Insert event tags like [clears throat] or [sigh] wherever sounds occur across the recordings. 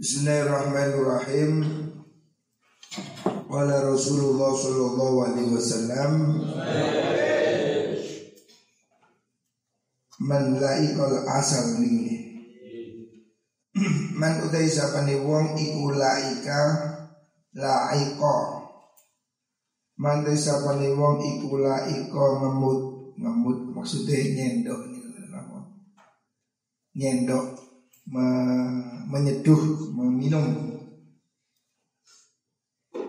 Bismillahirrahmanirrahim. Wala Rasulullah sallallahu alaihi wasallam Man laikal asal ini [clears throat] Man utai sapane wong iku laika laika Man utai sapane wong iku laika ngemut Ngemut. Maksudnya nyendok Nyendok me, menyeduh meminum.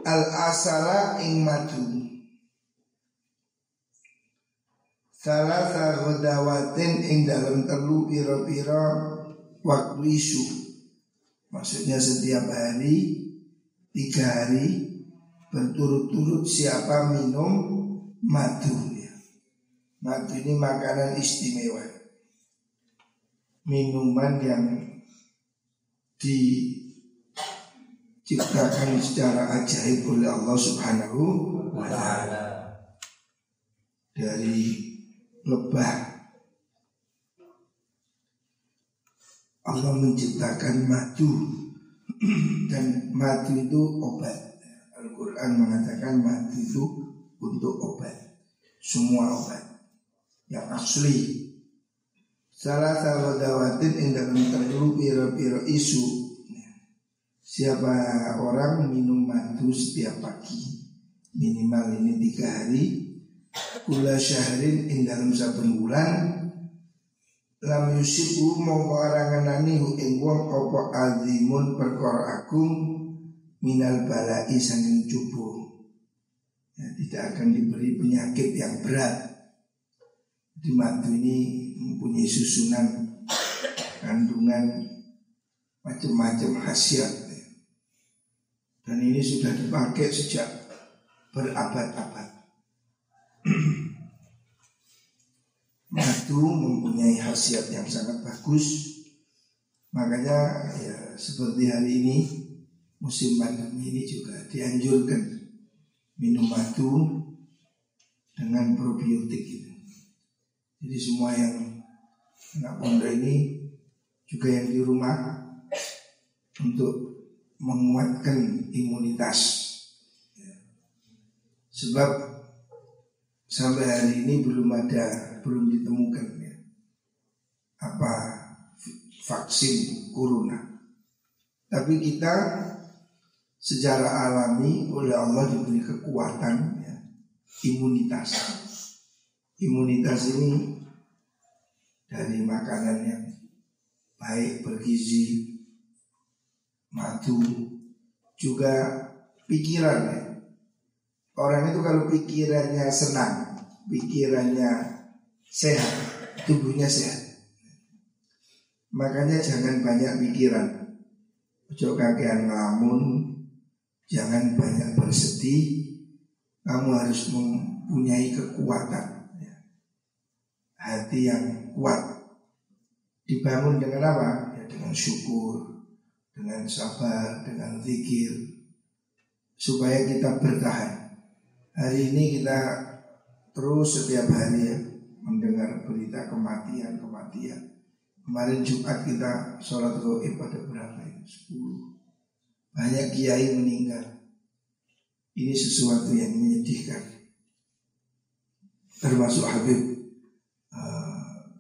Al asala ing madu. Salah sahodawatin ing dalam telu piro-piro waktu isu. Maksudnya setiap hari tiga hari berturut-turut siapa minum madu. Ya. madu ini makanan istimewa. Minuman yang diciptakan secara ajaib oleh Allah Subhanahu wa taala. Dari lebah Allah menciptakan madu dan madu itu obat. Al-Quran mengatakan madu itu untuk obat. Semua obat yang asli Salah satu dawatin yang dalam terlalu piro-piro isu. Siapa orang minum madu setiap pagi? Minimal ini tiga hari. Kula syahrin ing dalam satu bulan. Lam yusibu mau nani ing wong opo azimun perkara agung minal balai sanging cupu. Ya, tidak akan diberi penyakit yang berat. Di madu ini mempunyai susunan kandungan macam-macam khasiat dan ini sudah dipakai sejak berabad-abad. [clears throat] Madu mempunyai khasiat yang sangat bagus, makanya ya seperti hari ini musim pandemi ini juga dianjurkan minum madu dengan probiotik. Jadi semua yang anak pondok ini juga yang di rumah untuk menguatkan imunitas. Sebab sampai hari ini belum ada, belum ditemukan ya, apa vaksin corona. Tapi kita secara alami oleh Allah diberi kekuatan ya, imunitas. Imunitas ini dari makanan yang baik bergizi, madu, juga pikiran ya. Orang itu kalau pikirannya senang, pikirannya sehat, tubuhnya sehat. Makanya jangan banyak pikiran. Ojo kakean ngelamun, jangan banyak bersedih. Kamu harus mempunyai kekuatan. Hati yang kuat dibangun dengan apa? Ya dengan syukur, dengan sabar, dengan zikir supaya kita bertahan. Hari ini kita terus setiap hari ya mendengar berita kematian kematian. Kemarin Jumat kita sholat goib pada berapa ini? Sepuluh. Banyak kiai meninggal. Ini sesuatu yang menyedihkan. Termasuk Habib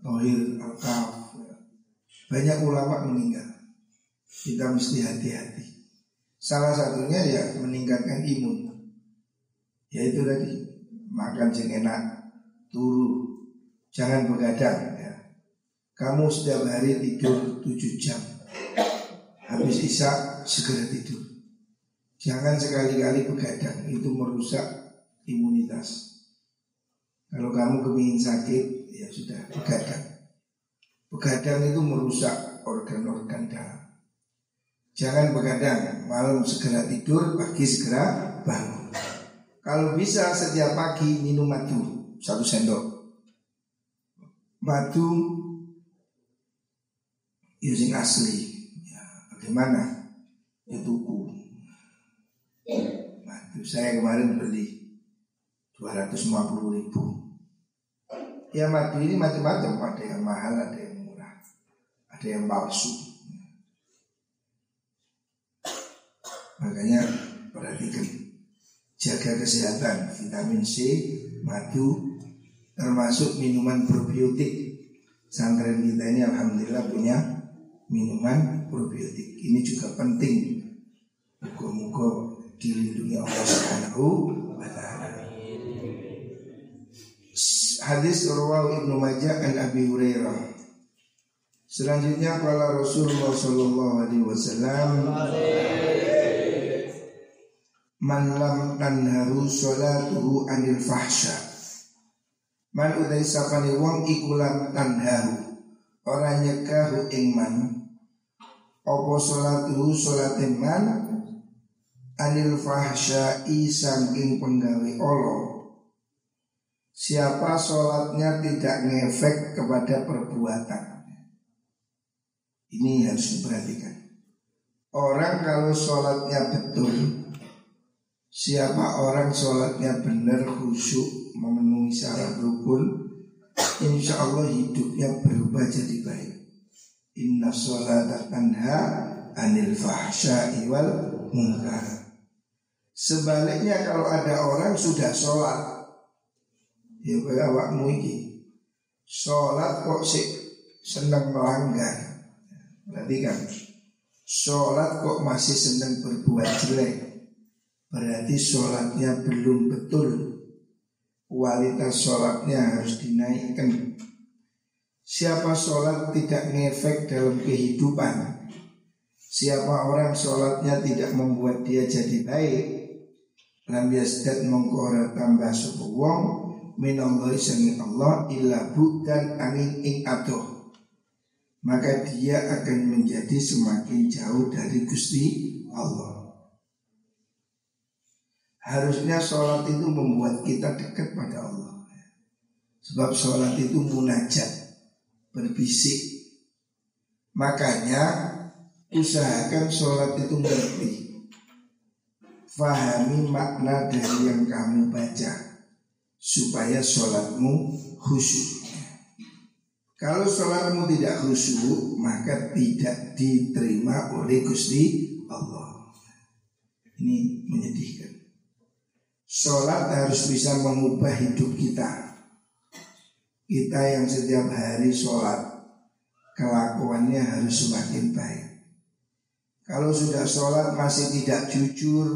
Tohir Al-Kaf Banyak ulama meninggal. Kita mesti hati-hati. Salah satunya ya meningkatkan imun. Yaitu tadi Makan yang enak Turu Jangan begadang ya. Kamu setiap hari tidur 7 jam. Habis isya segera tidur. Jangan sekali-kali begadang Itu merusak imunitas. Kalau kamu kepingin sakit ya sudah begadang. Begadang itu merusak organ-organ dalam. Jangan begadang, malam segera tidur, pagi segera bangun. Kalau bisa setiap pagi minum madu satu sendok. Madu using asli. Ya, bagaimana? Ya tuku. Madu saya kemarin beli 250 ribu Ya madu ini macam-macam, ada yang mahal, ada yang murah, ada yang palsu. Makanya perhatikan jaga kesehatan vitamin C, madu, termasuk minuman probiotik. Santren kita ini alhamdulillah punya minuman probiotik. Ini juga penting. Muka-muka dilindungi Allah Subhanahu Hadis Rawahu Ibnu Majah an Abi Hurairah. Selanjutnya kala Rasulullah sallallahu alaihi wasallam Man lam tanharu salatuhu anil fahsya. Man udai sapani wong iku lam tanharu Ora nyekahu ing man. Apa salatuhu salate man? Anil fahsya'i sangking penggawe Allah Siapa sholatnya tidak ngefek kepada perbuatan? Ini harus diperhatikan. Orang kalau sholatnya betul Siapa orang sholatnya benar khusyuk Memenuhi syarat rukun Insya Allah hidupnya berubah jadi baik. Inna sholat tanha anil fahsya'i wal munkar. Sebaliknya kalau ada orang sudah sholat Ya kaya awakmu iki. Sholat kok sih senang melanggar. Berarti kan sholat kok masih senang berbuat jelek. Berarti sholatnya belum betul. Kualitas sholatnya harus dinaikkan. Siapa sholat tidak ngefek dalam kehidupan Siapa orang sholatnya tidak membuat dia jadi baik Lam mengkora tambah wong minallahi sanging Allah illa dan angin ing adoh maka dia akan menjadi semakin jauh dari Gusti Allah. Harusnya sholat itu membuat kita dekat pada Allah. Sebab sholat itu munajat, berbisik. Makanya usahakan sholat itu ngerti. Fahami makna dari yang kamu baca supaya sholatmu khusyuk. Kalau sholatmu tidak khusyuk, maka tidak diterima oleh Gusti Allah. Ini menyedihkan. Sholat harus bisa mengubah hidup kita. Kita yang setiap hari sholat, kelakuannya harus semakin baik. Kalau sudah sholat masih tidak jujur,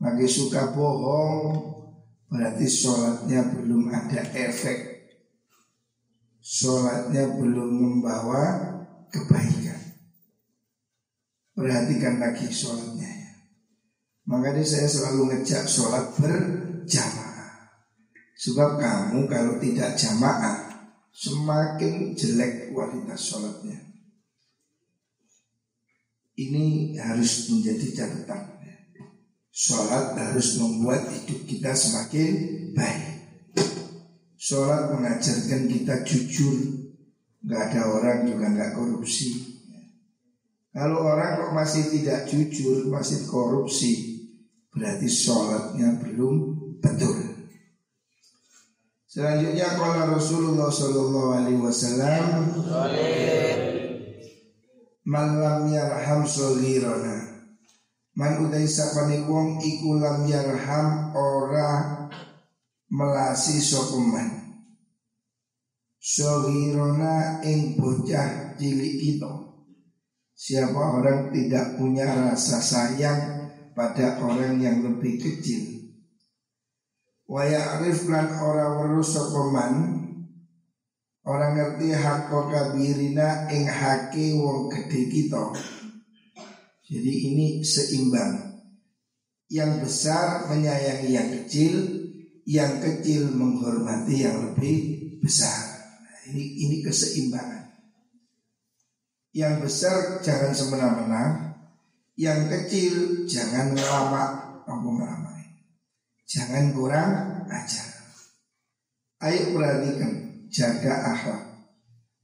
masih suka bohong, Berarti sholatnya belum ada efek. Sholatnya belum membawa kebaikan. Perhatikan lagi sholatnya ya. Makanya saya selalu ngejak sholat berjamaah. Sebab kamu kalau tidak jamaah Semakin jelek kualitas sholatnya. Ini harus menjadi catatan Sholat harus membuat hidup kita semakin baik. Sholat mengajarkan kita jujur. Gak ada orang juga gak korupsi. Kalau orang kok masih tidak jujur, masih korupsi Berarti sholatnya belum betul. Selanjutnya kalau Rasulullah Shallallahu Alaihi Wasallam Malam yarham solirona Man utai sapani wong iku lam yarham ora melasi sopeman Sohirona ing bocah cilik kita. Siapa orang tidak punya rasa sayang pada orang yang lebih kecil? Waya arif lan ora weru sopeman Orang ngerti hak kabirina ing haki wong gede kita jadi ini seimbang. Yang besar menyayangi yang kecil, yang kecil menghormati yang lebih besar. Nah, ini ini keseimbangan. Yang besar jangan semena-mena, yang kecil jangan lama. Jangan kurang ajar. Ayo perhatikan, jaga akhlak.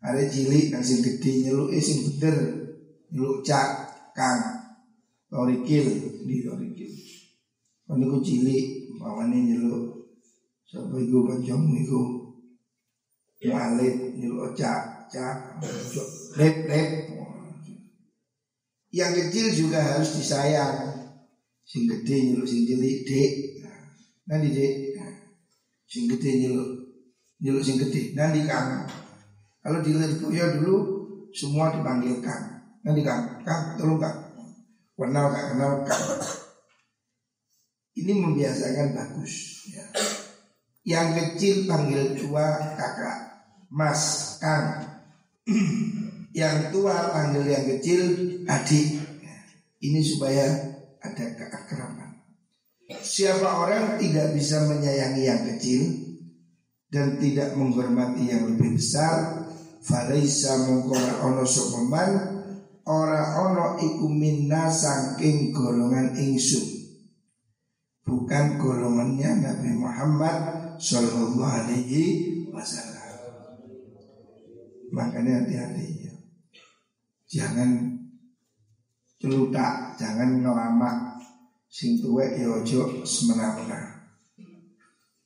Ada cilik nasi gede nyeluk eh, sing bener, nyeluk cak, kang Torikil di Torikil. Kan iku cilik, pawane nyeluk. Sapa iku kancamu iku? Walid nyeluk cak, cak, lek lek. Yang kecil juga harus disayang. Sing gede nyeluk sing cilik dek. Nanti dek. Sing gede nyeluk nyeluk sing gede. Nanti kang. Kalau di ya dulu semua dipanggil kang. Nanti kang, kang, tolong kang. Kenal kang, kenal kang. Ini membiasakan bagus. Ya. Yang kecil panggil tua kakak, mas, kang. [clears throat] yang tua panggil yang kecil adik. Ini supaya ada keakraban. Siapa orang tidak bisa menyayangi yang kecil dan tidak menghormati yang lebih besar, falaisa mengkora ono sopeman, ora ono iku minna saking golongan ingsun. Bukan golongannya Nabi Muhammad Sallallahu Alaihi Wasallam. Makanya hati-hati ya. Jangan celutak, jangan ngelamak sing tuwek ya ojo semena-mena.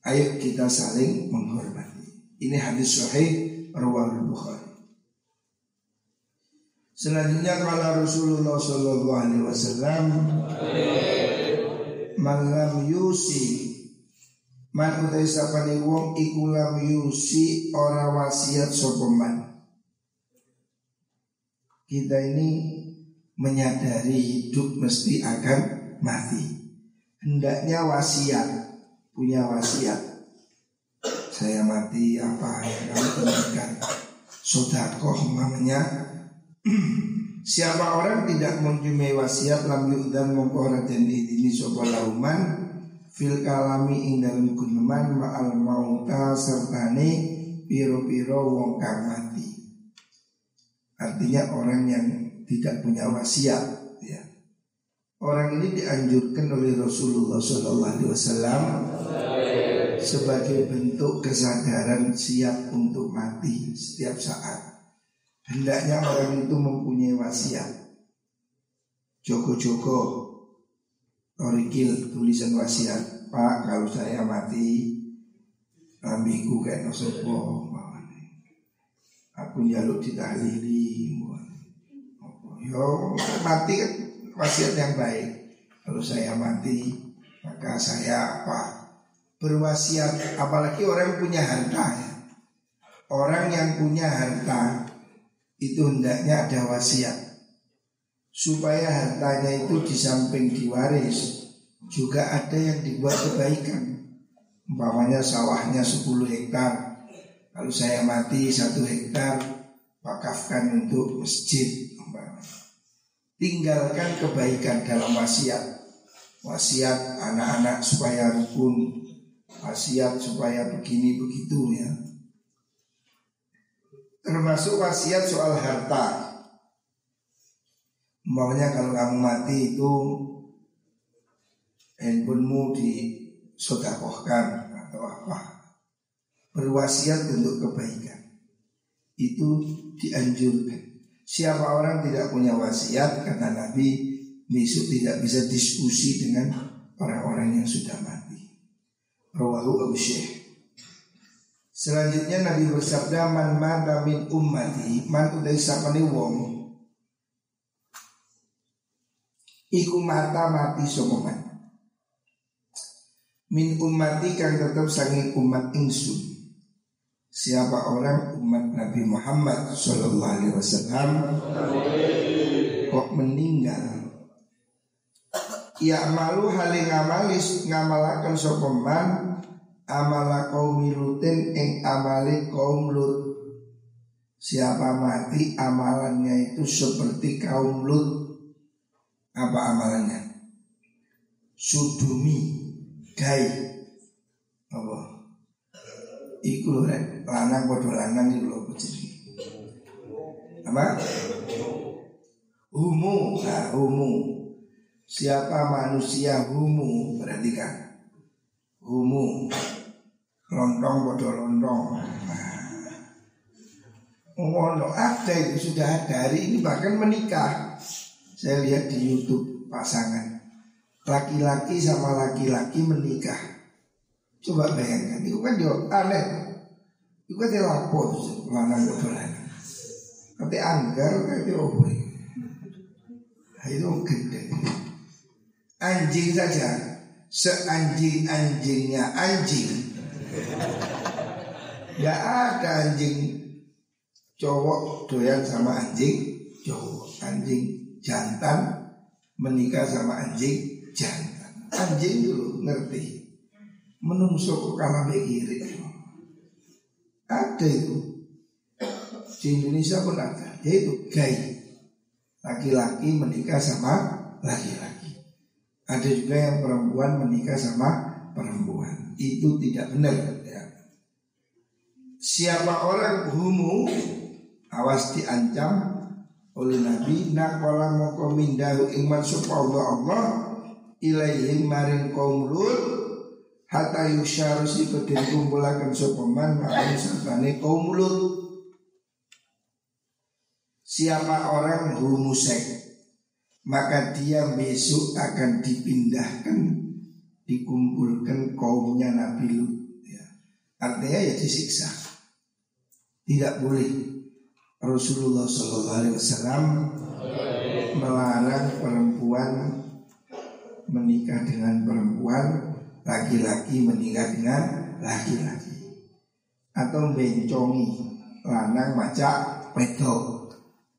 Ayo kita saling menghormati. Ini hadis sahih Rawal Bukhari. Selanjutnya kalau Rasulullah Shallallahu Alaihi Wasallam malam yusi man utai sapani wong iku lam yusi ora wasiat sopeman. Kita ini menyadari hidup mesti akan mati. Hendaknya wasiat, punya wasiat. Saya mati apa yang kamu temukan? Sodakoh namanya. Siapa orang tidak mempunyai wasiat lam dan mengkora dan ini sopa lauman fil kalami ing dalam guneman ma'al mauta sertane piro-piro wong kang mati. Artinya orang yang tidak punya wasiat ya. Orang ini dianjurkan oleh Rasulullah SAW sebagai bentuk kesadaran siap untuk mati setiap saat. Hendaknya orang itu mempunyai wasiat. Joko-joko Torikil tulisan wasiat Pak kalau saya mati Ambiku kayak nosopo Aku jaluk ditahlili Yo mati kan wasiat yang baik. Kalau saya mati maka saya apa? Berwasiat apalagi orang yang punya harta. Orang yang punya harta itu hendaknya ada wasiat supaya hartanya itu di samping diwaris juga ada yang dibuat kebaikan. Umpamanya sawahnya 10 hektar. Kalau saya mati satu hektar wakafkan untuk masjid tinggalkan kebaikan dalam wasiat. Wasiat anak-anak supaya rukun, wasiat supaya begini begitu ya. Termasuk wasiat soal harta. Maunya kalau kamu mati itu handphonemu disodakohkan atau apa. Berwasiat untuk kebaikan. Itu dianjurkan. Siapa orang tidak punya wasiat kata Nabi besok tidak bisa diskusi dengan orang-orang yang sudah mati. Rawahu Abu Syekh. Selanjutnya Nabi bersabda man mata min ummati man udai sapani wong iku mata mati somoman min ummati kang tetap sangi umat insun siapa orang umat Nabi Muhammad Shallallahu Alaihi Wasallam kok meninggal? Ya malu haling ngamalis ngamalakan sopeman amala kaum lutin ing amali kaum lut Siapa mati amalannya itu seperti kaum lut Apa amalannya? Sudumi Gai Apa? Iku lho rek, lanang padha lanang iku lho. Apa? Humu, nah, humu. Siapa manusia humu berarti kan humu lontong bodoh lontong. Ngono [laughs] ada itu sudah ada hari ini bahkan menikah. Saya lihat di YouTube pasangan laki-laki sama laki-laki menikah Coba bayangkan, itu kan dia aneh. Itu kan dia lapor, mana kebetulan. Tapi anggar kan apa Nah, itu gede. Anjing saja Seanjing-anjingnya anjing Gak [laughs] ada anjing. Cowok doyan sama anjing cowok Anjing jantan menikah sama anjing jantan. Anjing dulu ngerti? Menungso kok kalah kiri. Ada itu. Di Indonesia pun ada. Yaitu gay. Laki-laki menikah sama laki-laki. Ada juga yang perempuan menikah sama perempuan. Itu tidak benar ya. Siapa orang humu awas diancam oleh Nabi nakola moko mindahu iman Allah Allah ilaihim maring kaum lut hatta yusyaru si kedin kumpulakan sopaman makan sertane kaum lut Siapa orang humusek maka dia besok akan dipindahkan dikumpulkan kaumnya Nabi Lut ya. artinya ya disiksa tidak boleh Rasulullah Shallallahu Alaihi Wasallam melarang perempuan menikah dengan perempuan laki-laki menikah dengan laki-laki atau bencongi lanang macak wedok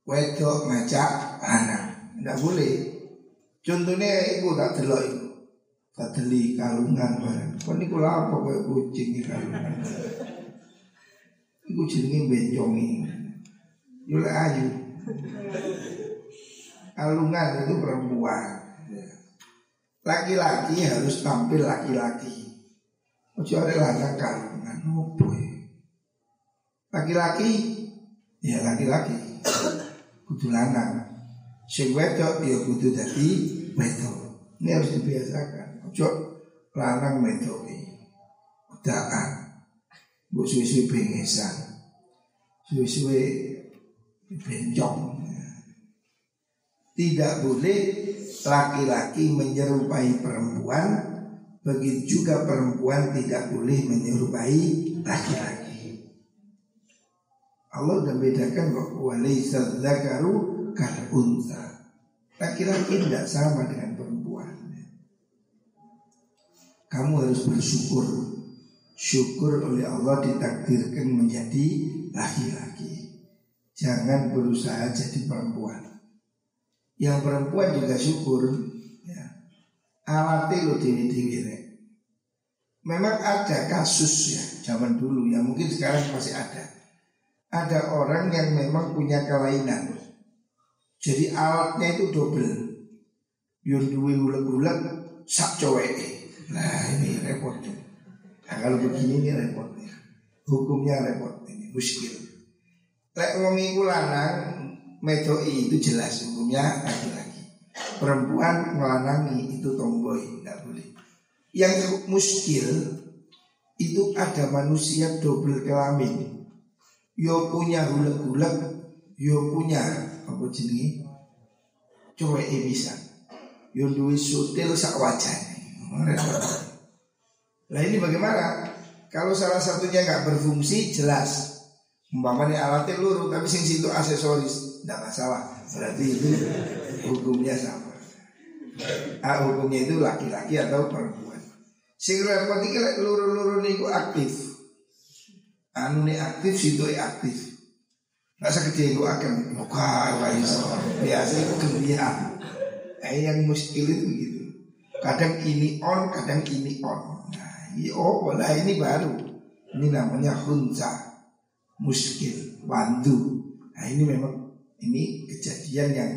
wedok macak anak tidak boleh. Contohnya ibu tak ibu. Tak deli kalungan barang. Kau ini kula apa kayak kucing kalungan. Iku jenenge bencongi. Yule ayu. Kalungan itu perempuan. Laki-laki harus tampil laki-laki. Ojo ada lanang kalungan. Opo Laki-laki ya laki-laki. Kudu lanang. Sing wedok ya kudu dadi wedok. Ini harus dibiasakan. Ojo lanang iki. Udaan. Mbok suwe-suwe bengesan. Suwe-suwe bencong. Tidak boleh laki-laki menyerupai perempuan Begitu juga perempuan tidak boleh menyerupai laki-laki Allah sudah bedakan kok Walaysa zakaru kal unta. Laki-laki tidak sama dengan perempuan. Kamu harus bersyukur. Syukur oleh Allah ditakdirkan menjadi laki-laki. Jangan berusaha jadi perempuan. Yang perempuan juga syukur. Ya. Alati lo dewi-dewi Memang ada kasus ya zaman dulu ya mungkin sekarang masih ada. Ada orang yang memang punya kelainan jadi alatnya itu double. Yang duwe ulet-ulet sak cowek. Nah ini repotnya. Nah kalau begini ini repotnya. Hukumnya repot ini muskil. Lek wong iku lanang metoi itu jelas hukumnya laki-laki. Perempuan melanangi itu tomboy, tidak boleh. Yang muskil itu ada manusia double kelamin. Yo punya hulek-hulek, yo punya apa jenenge e bisa yo duwe sutil sak wajah Nah ini bagaimana? Kalau salah satunya nggak berfungsi jelas Umpamanya alatnya luruh tapi sing situ aksesoris tidak masalah Berarti itu hukumnya sama ah, Hukumnya itu laki-laki atau perempuan Sing repot iki luruh-luruh niku aktif Anu nih aktif situ aktif Rasa gede itu akan muka. Biasa itu gembira. Eh yang muskil itu gitu. Kadang ini on, kadang ini on. Nah, ini oh, lah ini baru. Ini namanya hunza, muskil, wandu. Nah ini memang ini kejadian yang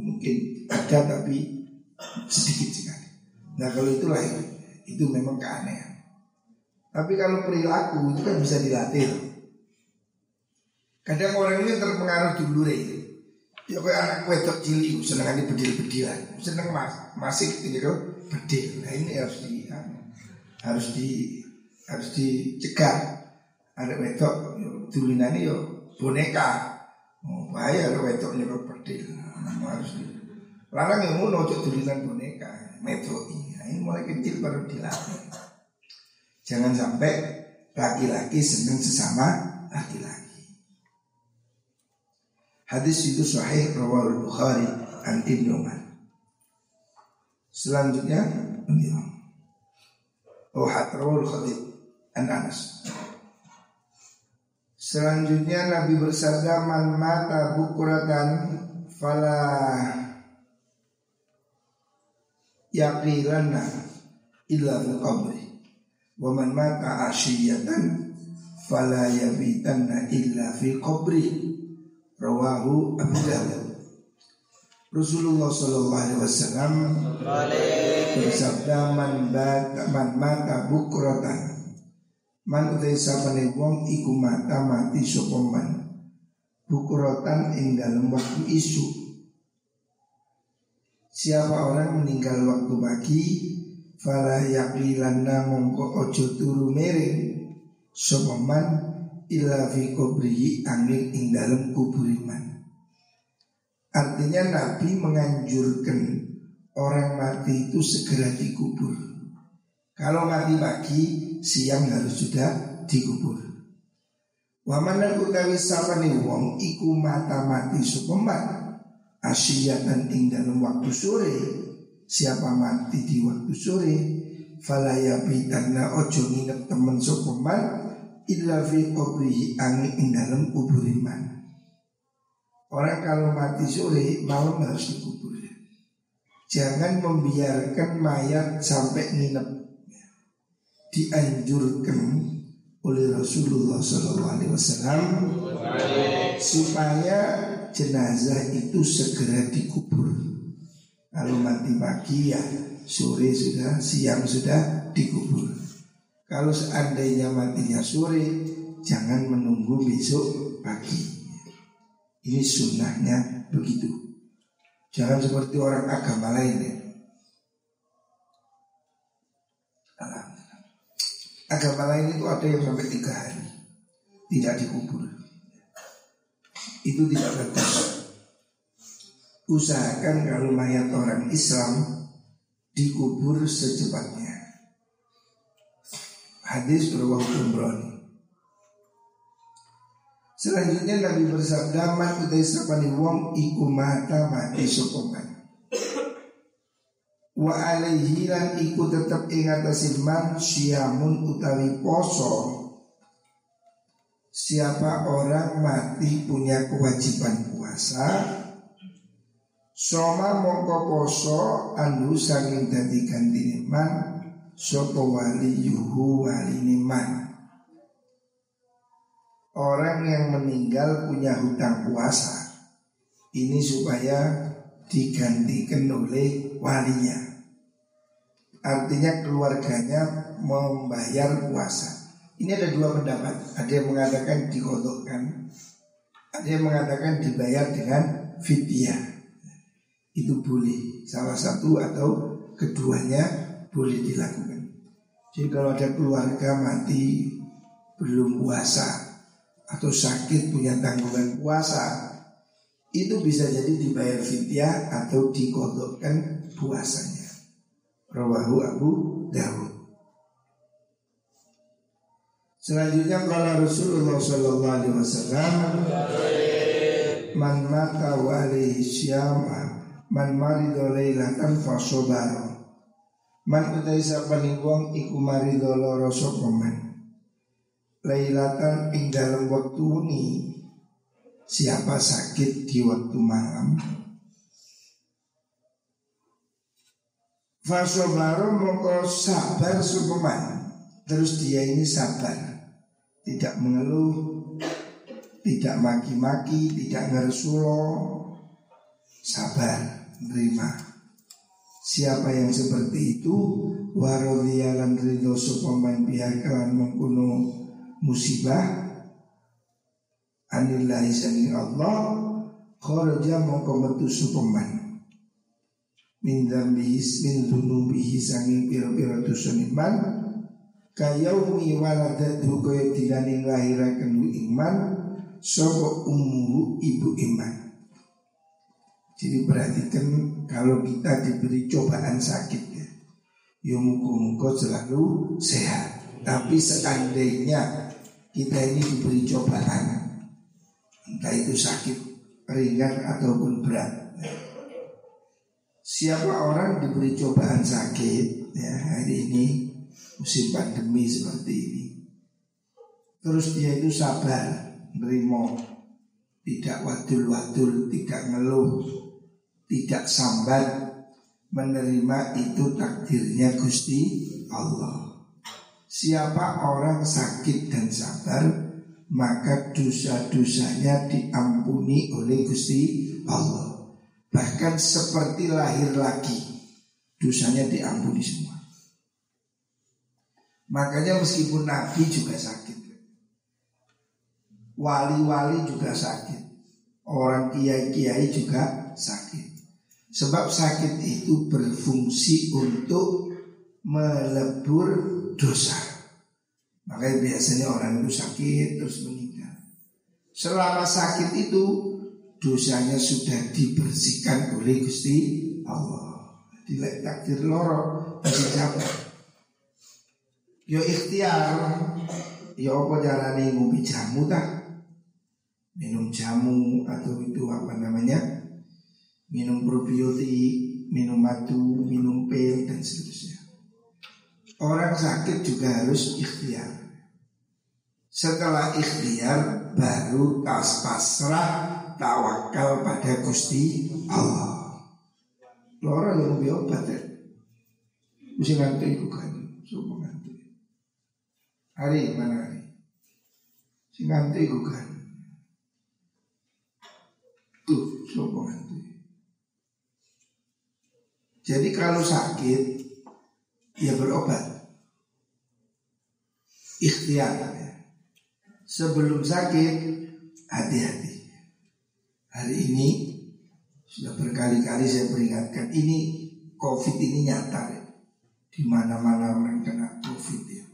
mungkin ada tapi sedikit sekali. Nah kalau itulah itu, itu memang keanehan. Tapi kalau perilaku itu kan bisa dilatih. Kadang orang ini terpengaruh dulu deh. Ya kayak anak wedok cilik seneng ini bedil-bedilan, seneng mas masih ini kok bedil. Nah ini harus di anu, harus di harus dicegah. Ada wedok ini yo boneka. Oh, bahaya ada wedok nyokok bedil. Nah, harus di Larang yang mau nojok tulinan boneka, metode. Nah, ini mulai kecil baru dilatih. Jangan sampai laki-laki seneng sesama laki-laki. Hadis itu sahih rawal Bukhari an Ibnu Umar. Selanjutnya Oh Hatrawul Khatib An Anas. Selanjutnya Nabi bersabda Man mata bukuratan Fala Yaqilana Illa fil qabri. Wa man mata asyiyatan Fala yabitanna illa fil qabri Rawahu Abu Dawud. Rasulullah Shallallahu Alaihi Wasallam bersabda man bata man mata bukrotan man utai sapane wong iku mata mati sopoman bukrotan ing dalam waktu isu. Siapa orang meninggal waktu pagi fala yaqilanna mongko ojo turu mereng sopoman illa fi kubrihi angin ing dalam kuburiman Artinya Nabi menganjurkan orang mati itu segera dikubur. Kalau mati pagi, siang harus sudah dikubur. Wamanan utawi sapane wong iku mata mati supemat asyiyatan ing dalam waktu sore. Siapa mati di waktu sore, falaya bitanna ojo nginep temen supemat illa fi qabrihi angin ing dalam kuburiman. Orang kalau mati sore malam harus dikubur. Jangan membiarkan mayat sampai nginep. Dianjurkan oleh Rasulullah SAW supaya jenazah itu segera dikubur. Kalau mati pagi ya sore sudah, siang sudah dikubur. Kalau seandainya matinya sore, jangan menunggu besok pagi. Ini sunnahnya begitu. Jangan seperti orang agama lain ya. Agama lain itu ada yang sampai tiga hari tidak dikubur. Itu tidak bagus. Usahakan kalau mayat orang Islam dikubur secepatnya. Hadis berwaktu Umrani. Selanjutnya Nabi bersabda man utai sapani wong iku mata mati sokoman. Wa alaihi lan iku tetep ing atase man siamun utawi poso. Siapa orang mati punya kewajiban puasa Soma mongko poso anu saking dadi gantine man sapa wali yuhu wali man orang yang meninggal punya hutang puasa ini supaya digantikan oleh walinya. Artinya keluarganya membayar puasa. Ini ada dua pendapat. Ada yang mengatakan dikodokkan, ada yang mengatakan dibayar dengan fidyah. Itu boleh. Salah satu atau keduanya boleh dilakukan. Jadi kalau ada keluarga mati belum puasa atau sakit punya tanggungan puasa itu bisa jadi dibayar fidyah atau dikodokkan puasanya. Rawahu Abu Dawud. Selanjutnya kalau Rasulullah Shallallahu Alaihi Wasallam man mata wa alaihi syama man fasobaro man utai sapani wong iku marido loro sokoman Lailatan ing dalam waktu ini Siapa sakit di waktu malam? Fasobaro moko sabar supeman. Terus dia ini sabar. Tidak mengeluh Tidak maki-maki Tidak ngersulo Sabar Menerima Siapa yang seperti itu? Warodhiyalan ridho pihak kalan mengkuno musibah? Anillahi sanging Allah. Kharaja mongko metu supeman min dzambihis min dzunubihi sanging pira-pira dosa iman kayaumi waladatu kaya dilani lahiraken iman sapa umuru ibu iman jadi perhatikan kalau kita diberi cobaan sakit ya, ya muka-muka selalu sehat. Tapi seandainya kita ini diberi cobaan entah itu sakit ringan ataupun berat Siapa orang diberi cobaan sakit ya hari ini musim pandemi seperti ini. Terus dia itu sabar, nerimo, tidak wadul-wadul, tidak ngeluh, tidak sambat, menerima itu takdirnya Gusti Allah. Siapa orang sakit dan sabar, maka dosa-dosanya diampuni oleh Gusti Allah. Bahkan seperti lahir lagi Dosanya diampuni semua Makanya meskipun Nabi juga sakit Wali-wali juga sakit Orang kiai-kiai juga sakit Sebab sakit itu berfungsi untuk melebur dosa Makanya biasanya orang itu sakit terus meninggal Selama sakit itu dosanya sudah dibersihkan oleh Gusti Allah. Dilek takdir loro bisa capek. Yo ikhtiar, yo apa carane ngopi jamu tak? Minum jamu atau itu apa namanya? Minum probiotik, minum madu, minum pil dan seterusnya. Orang sakit juga harus ikhtiar. Setelah ikhtiar baru tas pasrah tawakal pada Gusti Allah. Lora yang mau obat ya. Mesti ngantuk itu kan, semua ngantuk. Hari mana hari? Si ngantuk itu kan. Tuh, semua ngantuk. Jadi kalau sakit, ya berobat. Ikhtiar ya. Sebelum sakit, hati-hati. Hari ini sudah berkali-kali saya peringatkan ini COVID ini nyata ya. Di mana-mana orang kena COVID ya.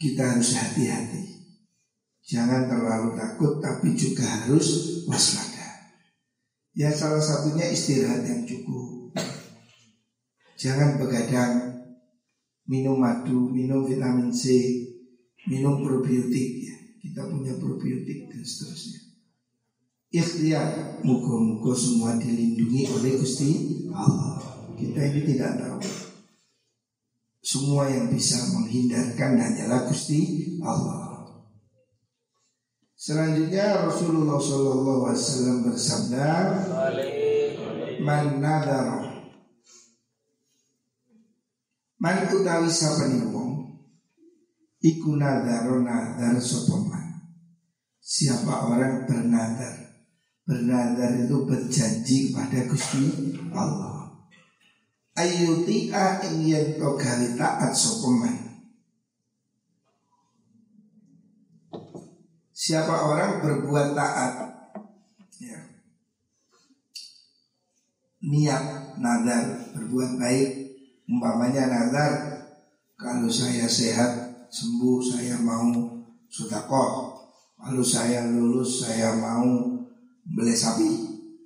Kita harus hati-hati. Jangan terlalu takut tapi juga harus waspada. Ya salah satunya istirahat yang cukup. Jangan begadang, minum madu, minum vitamin C, minum probiotik. Ya. Kita punya probiotik dan seterusnya. Ikhtiar. Muka-muka semua dilindungi oleh Gusti Allah. Kita ini tidak tahu. Semua yang bisa menghindarkan hanyalah Gusti Allah. Selanjutnya Rasulullah SAW bersabda man nadar man utawi sapani wong iku nadaro nadar sopaman siapa orang bernadar Bernadar itu berjanji kepada Gusti Allah. Ayuti'a ing yen to gawe taat sopeman Siapa orang berbuat taat? Ya. Niat nadar berbuat baik Umpamanya nadar Kalau saya sehat sembuh saya mau sudakoh Kalau saya lulus saya mau beli sapi.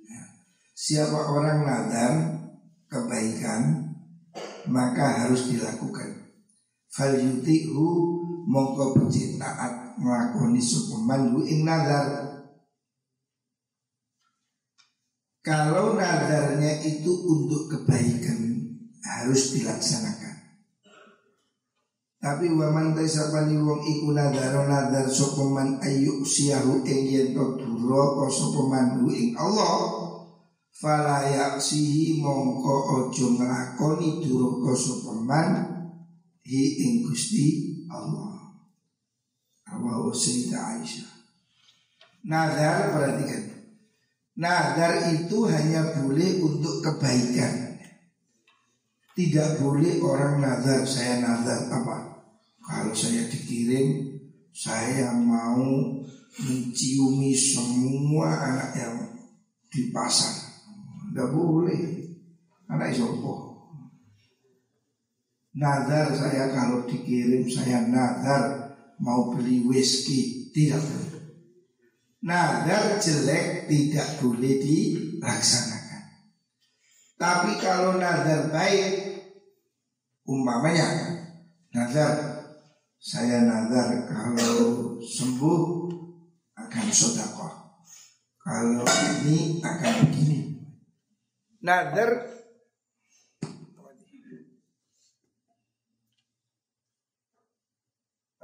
Ya. Siapa orang nadar kebaikan maka harus dilakukan. Fal yuti'hu mongko taat nglakoni sukuman hu ing nadar. Kalau nadarnya itu untuk kebaikan harus dilaksanakan. Tapi waman taisapani wong iku nadaro nadar sopeman ayu siyahu ing to duraka sopeman ing Allah fala yaksihi mongko ojo nglakoni duraka sopeman hi ing Gusti Allah. Rawahu Sayyidah Aisyah. Nadar perhatikan. Nadar itu hanya boleh untuk kebaikan. Tidak boleh orang nazar saya nazar apa? Kalau saya dikirim, saya mau menciumi semua anak yang di pasar. Tidak boleh. Anak isopo. Nazar saya kalau dikirim saya nazar mau beli whisky tidak boleh. Nazar jelek tidak boleh dilaksanakan. Tapi kalau nazar baik, umpamanya nazar saya nazar kalau sembuh akan sodakoh. Kalau ini akan begini. Nadar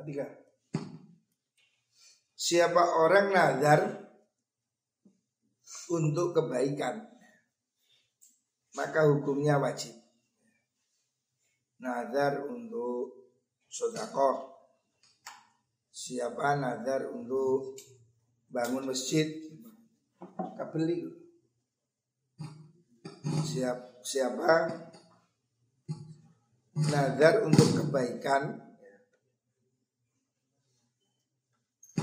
Tiga. Siapa orang nazar untuk kebaikan maka hukumnya wajib. Nazar untuk sodakoh Siapa nazar untuk bangun masjid? Kabeli. Siap, Siapa? Nazar untuk kebaikan.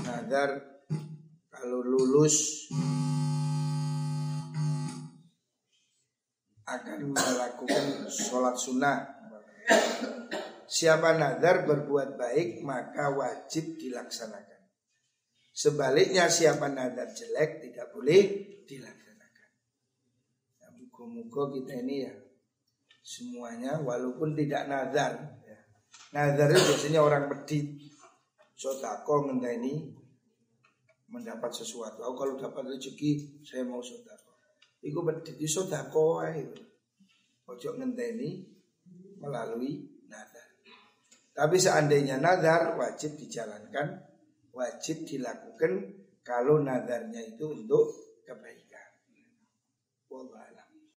Nazar kalau lulus akan melakukan sholat sunnah. Siapa nazar berbuat baik maka wajib dilaksanakan. Sebaliknya siapa nazar jelek tidak boleh dilaksanakan. Ya, muka-muka kita ini ya semuanya walaupun tidak nazar. Ya. Nazar itu biasanya orang medit sodako ini mendapat sesuatu. Aku kalau dapat rezeki saya mau sodako. Iku berdiri sodako Ojo ngenteni melalui nadar. Tapi seandainya nadar wajib dijalankan, wajib dilakukan kalau nadarnya itu untuk kebaikan. Wallah